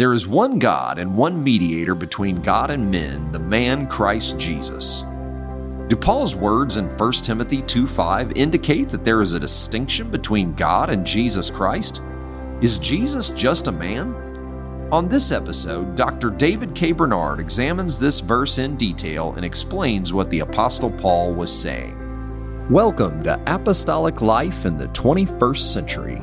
There is one God and one mediator between God and men, the man Christ Jesus. Do Paul's words in 1 Timothy 2:5 indicate that there is a distinction between God and Jesus Christ? Is Jesus just a man? On this episode, Dr. David K. Bernard examines this verse in detail and explains what the Apostle Paul was saying. Welcome to Apostolic Life in the 21st Century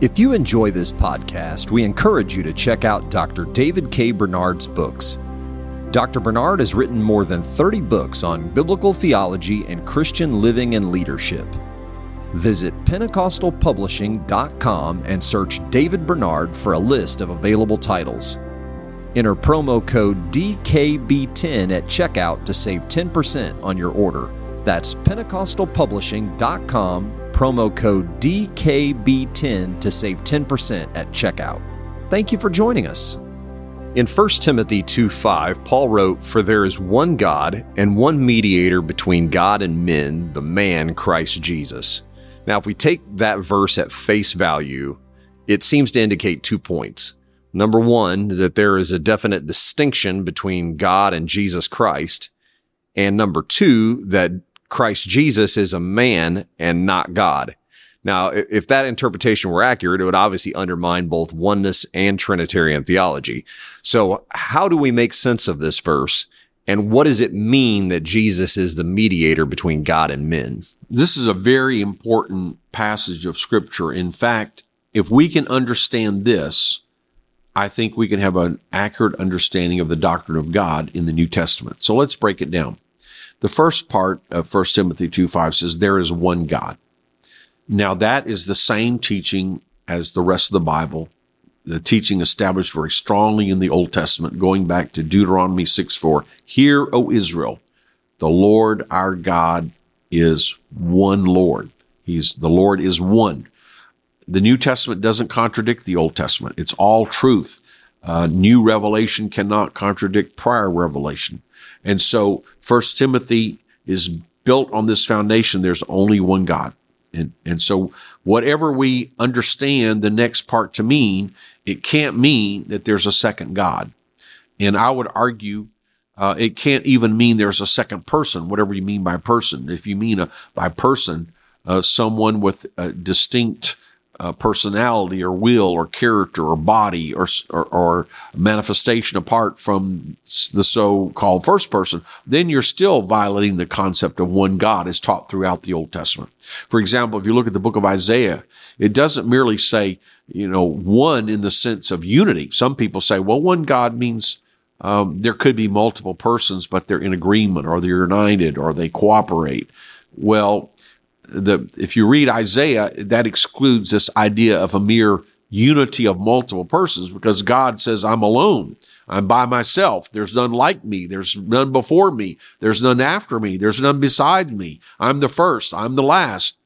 If you enjoy this podcast, we encourage you to check out Dr. David K. Bernard's books. Dr. Bernard has written more than 30 books on biblical theology and Christian living and leadership. Visit PentecostalPublishing.com and search David Bernard for a list of available titles. Enter promo code DKB10 at checkout to save 10% on your order. That's PentecostalPublishing.com promo code DKB10 to save 10% at checkout. Thank you for joining us. In 1 Timothy 2:5, Paul wrote, "For there is one God and one mediator between God and men, the man Christ Jesus." Now, if we take that verse at face value, it seems to indicate two points. Number one, that there is a definite distinction between God and Jesus Christ. And number two, that Christ Jesus is a man and not God. Now, if that interpretation were accurate, it would obviously undermine both oneness and Trinitarian theology. So how do we make sense of this verse? And what does it mean that Jesus is the mediator between God and men? This is a very important passage of scripture. In fact, if we can understand this, I think we can have an accurate understanding of the doctrine of God in the New Testament. So let's break it down. The first part of 1 Timothy 2 5 says, There is one God. Now, that is the same teaching as the rest of the Bible. The teaching established very strongly in the Old Testament, going back to Deuteronomy 6 4. Hear, O Israel, the Lord our God is one Lord. He's the Lord is one. The New Testament doesn't contradict the Old Testament. It's all truth. Uh, new revelation cannot contradict prior revelation. And so First Timothy is built on this foundation. There's only one God. And, and so whatever we understand the next part to mean, it can't mean that there's a second God. And I would argue uh, it can't even mean there's a second person, whatever you mean by person. If you mean a, by person, uh, someone with a distinct uh, personality or will or character or body or, or, or manifestation apart from the so-called first person, then you're still violating the concept of one God as taught throughout the Old Testament. For example, if you look at the book of Isaiah, it doesn't merely say, you know, one in the sense of unity. Some people say, well, one God means um, there could be multiple persons, but they're in agreement or they're united or they cooperate. Well, the if you read Isaiah, that excludes this idea of a mere unity of multiple persons because God says, I'm alone. I'm by myself. There's none like me. There's none before me. There's none after me. There's none beside me. I'm the first. I'm the last.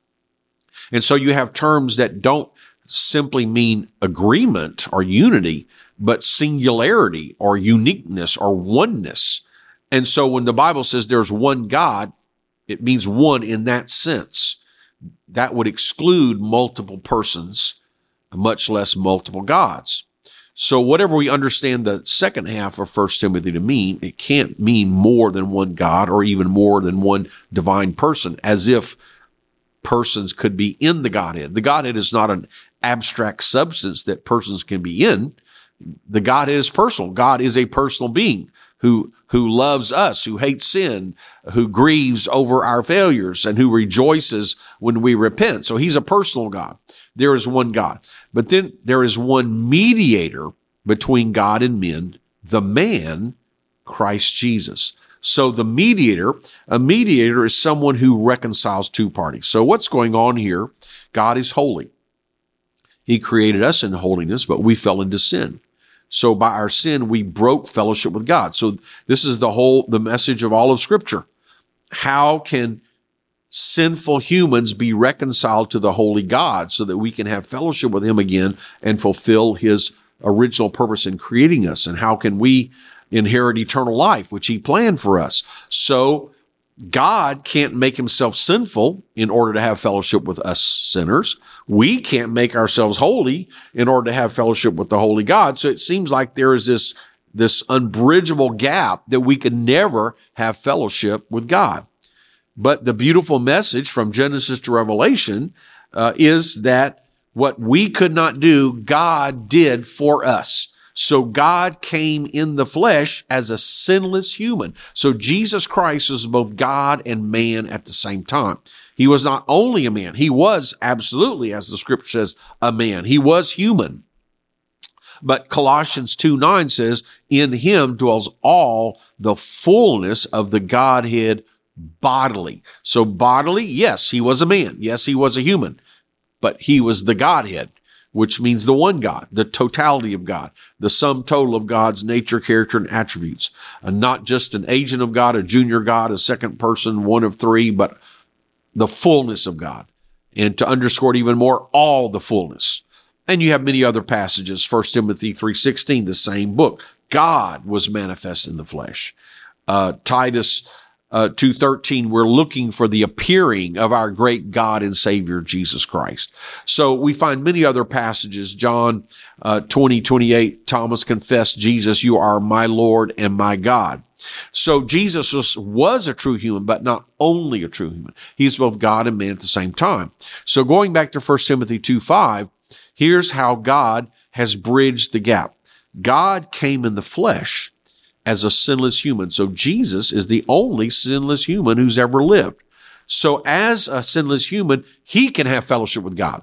And so you have terms that don't simply mean agreement or unity, but singularity or uniqueness or oneness. And so when the Bible says there's one God, it means one in that sense. That would exclude multiple persons, much less multiple gods. So whatever we understand the second half of First Timothy to mean, it can't mean more than one God or even more than one divine person, as if persons could be in the Godhead. The Godhead is not an abstract substance that persons can be in. The God is personal. God is a personal being who, who loves us, who hates sin, who grieves over our failures and who rejoices when we repent. So he's a personal God. There is one God, but then there is one mediator between God and men, the man, Christ Jesus. So the mediator, a mediator is someone who reconciles two parties. So what's going on here? God is holy. He created us in holiness, but we fell into sin. So by our sin, we broke fellowship with God. So this is the whole, the message of all of scripture. How can sinful humans be reconciled to the holy God so that we can have fellowship with him again and fulfill his original purpose in creating us? And how can we inherit eternal life, which he planned for us? So God can't make himself sinful in order to have fellowship with us sinners. We can't make ourselves holy in order to have fellowship with the holy God. So it seems like there is this, this unbridgeable gap that we could never have fellowship with God. But the beautiful message from Genesis to Revelation uh, is that what we could not do, God did for us. So God came in the flesh as a sinless human. So Jesus Christ was both God and man at the same time. He was not only a man, he was absolutely, as the scripture says, a man. He was human. But Colossians 2 9 says, in him dwells all the fullness of the Godhead bodily. So bodily, yes, he was a man. Yes, he was a human, but he was the Godhead which means the one God, the totality of God, the sum total of God's nature, character, and attributes. And not just an agent of God, a junior God, a second person, one of three, but the fullness of God. And to underscore it even more, all the fullness. And you have many other passages, 1 Timothy 3.16, the same book. God was manifest in the flesh. Uh, Titus uh, 2.13, we're looking for the appearing of our great God and Savior, Jesus Christ. So we find many other passages. John uh, 20, 28, Thomas confessed, Jesus, you are my Lord and my God. So Jesus was, was a true human, but not only a true human. He's both God and man at the same time. So going back to 1 Timothy 2, 5, here's how God has bridged the gap. God came in the flesh as a sinless human. So Jesus is the only sinless human who's ever lived. So as a sinless human, he can have fellowship with God.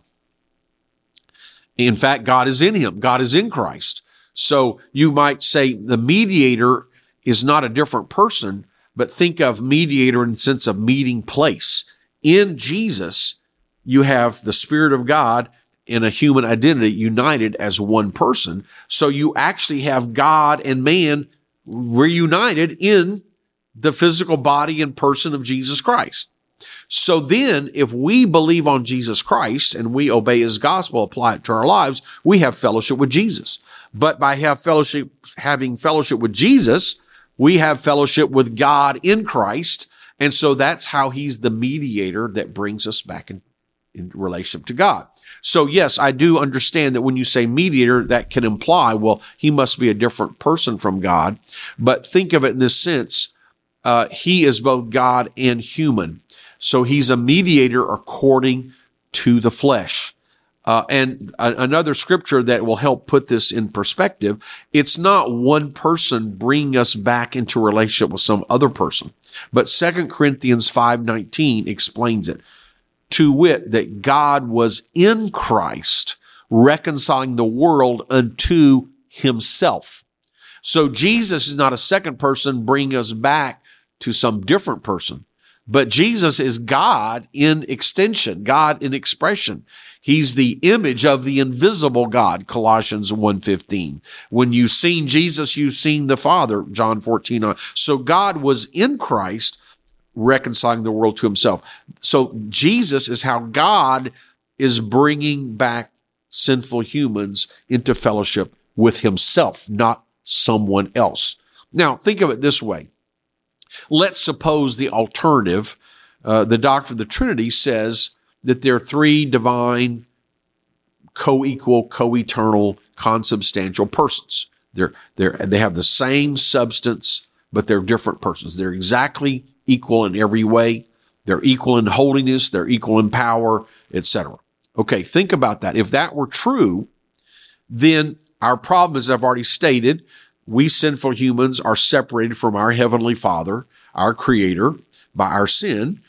In fact, God is in him. God is in Christ. So you might say the mediator is not a different person, but think of mediator in the sense of meeting place. In Jesus, you have the Spirit of God in a human identity united as one person. So you actually have God and man reunited in the physical body and person of Jesus Christ. So then, if we believe on Jesus Christ and we obey his gospel, apply it to our lives, we have fellowship with Jesus. But by have fellowship, having fellowship with Jesus, we have fellowship with God in Christ. And so that's how he's the mediator that brings us back in, in relationship to God. So yes, I do understand that when you say mediator, that can imply, well, he must be a different person from God. But think of it in this sense. Uh, he is both God and human. So he's a mediator according to the flesh. Uh, and a- another scripture that will help put this in perspective. It's not one person bringing us back into relationship with some other person, but Second Corinthians 5.19 explains it to wit, that God was in Christ reconciling the world unto himself. So Jesus is not a second person bringing us back to some different person, but Jesus is God in extension, God in expression. He's the image of the invisible God, Colossians 1.15. When you've seen Jesus, you've seen the Father, John 14. So God was in Christ reconciling the world to himself. So Jesus is how God is bringing back sinful humans into fellowship with himself, not someone else. Now, think of it this way. Let's suppose the alternative, uh, the doctrine of the Trinity says that there are three divine, co-equal, co-eternal, consubstantial persons. They're, they're, they have the same substance, but they're different persons. They're exactly equal in every way. They're equal in holiness. They're equal in power, etc. Okay. Think about that. If that were true, then our problem, as I've already stated, we sinful humans are separated from our heavenly father, our creator by our sin.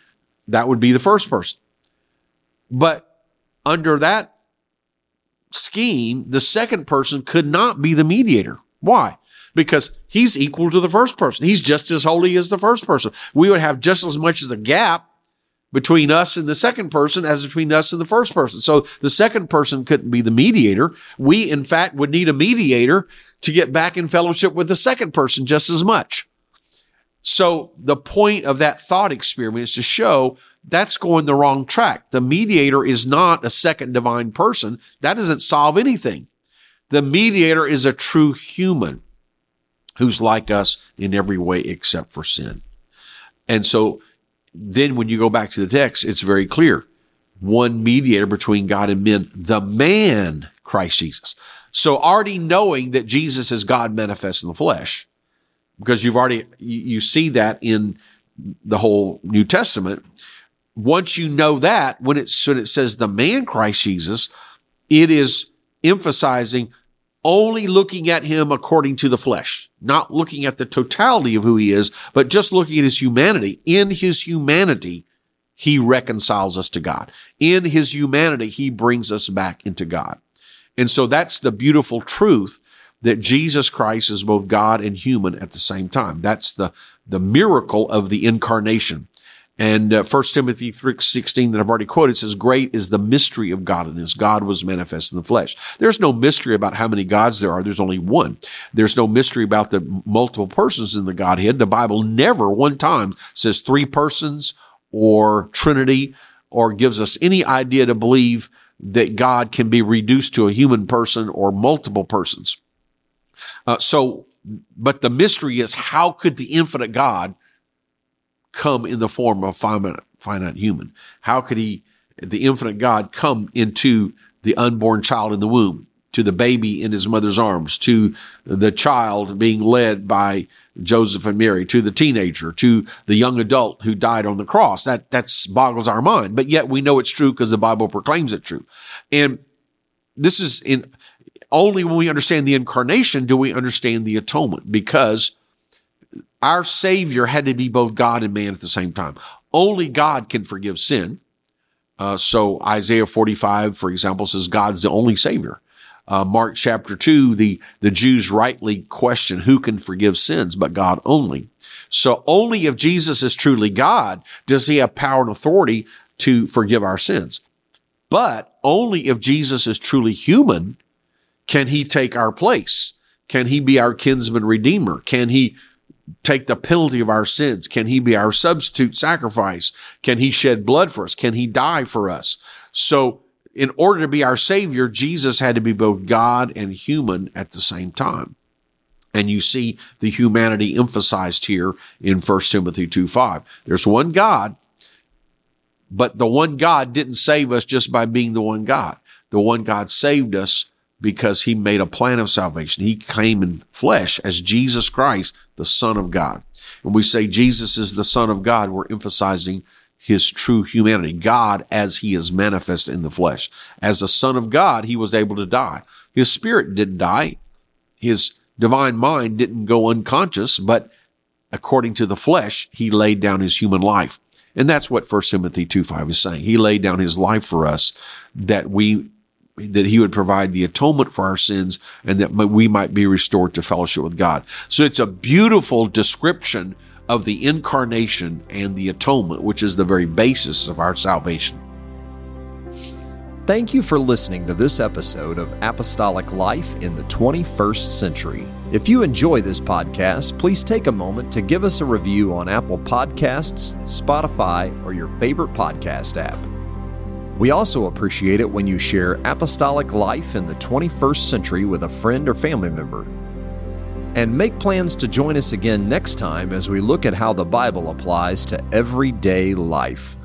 That would be the first person. But under that scheme, the second person could not be the mediator. Why? Because he's equal to the first person. He's just as holy as the first person. We would have just as much as a gap between us and the second person as between us and the first person. So the second person couldn't be the mediator. We, in fact, would need a mediator to get back in fellowship with the second person just as much. So the point of that thought experiment is to show that's going the wrong track. The mediator is not a second divine person. That doesn't solve anything. The mediator is a true human who's like us in every way except for sin. And so then when you go back to the text, it's very clear. One mediator between God and men, the man, Christ Jesus. So already knowing that Jesus is God manifest in the flesh, because you've already, you see that in the whole New Testament. Once you know that, when it's, when it says the man Christ Jesus, it is emphasizing only looking at him according to the flesh, not looking at the totality of who he is, but just looking at his humanity. In his humanity, he reconciles us to God. In his humanity, he brings us back into God. And so that's the beautiful truth that Jesus Christ is both God and human at the same time. That's the, the miracle of the incarnation. And uh, 1 Timothy 3.16 that I've already quoted says, great is the mystery of godliness. God was manifest in the flesh. There's no mystery about how many gods there are. There's only one. There's no mystery about the multiple persons in the Godhead. The Bible never one time says three persons or Trinity or gives us any idea to believe that God can be reduced to a human person or multiple persons. Uh, so, but the mystery is how could the infinite God come in the form of finite, finite human? How could he, the infinite God, come into the unborn child in the womb, to the baby in his mother's arms, to the child being led by Joseph and Mary, to the teenager, to the young adult who died on the cross? That, that's boggles our mind, but yet we know it's true because the Bible proclaims it true. And this is in, only when we understand the incarnation do we understand the atonement because our Savior had to be both God and man at the same time. Only God can forgive sin. Uh, so Isaiah 45, for example, says God's the only Savior. Uh, Mark chapter 2, the, the Jews rightly question who can forgive sins but God only. So only if Jesus is truly God does he have power and authority to forgive our sins. But only if Jesus is truly human can he take our place. Can he be our kinsman redeemer? Can he take the penalty of our sins? Can he be our substitute sacrifice? Can he shed blood for us? Can he die for us? So in order to be our savior, Jesus had to be both God and human at the same time. And you see the humanity emphasized here in 1 Timothy 2 5. There's one God, but the one God didn't save us just by being the one God. The one God saved us because he made a plan of salvation. He came in flesh as Jesus Christ, the Son of God. When we say Jesus is the Son of God, we're emphasizing his true humanity, God as he is manifest in the flesh. As the Son of God, he was able to die. His spirit didn't die. His divine mind didn't go unconscious, but according to the flesh, he laid down his human life. And that's what 1 Timothy 2 5 is saying. He laid down his life for us that we that he would provide the atonement for our sins and that we might be restored to fellowship with God. So it's a beautiful description of the incarnation and the atonement, which is the very basis of our salvation. Thank you for listening to this episode of Apostolic Life in the 21st Century. If you enjoy this podcast, please take a moment to give us a review on Apple Podcasts, Spotify, or your favorite podcast app. We also appreciate it when you share apostolic life in the 21st century with a friend or family member. And make plans to join us again next time as we look at how the Bible applies to everyday life.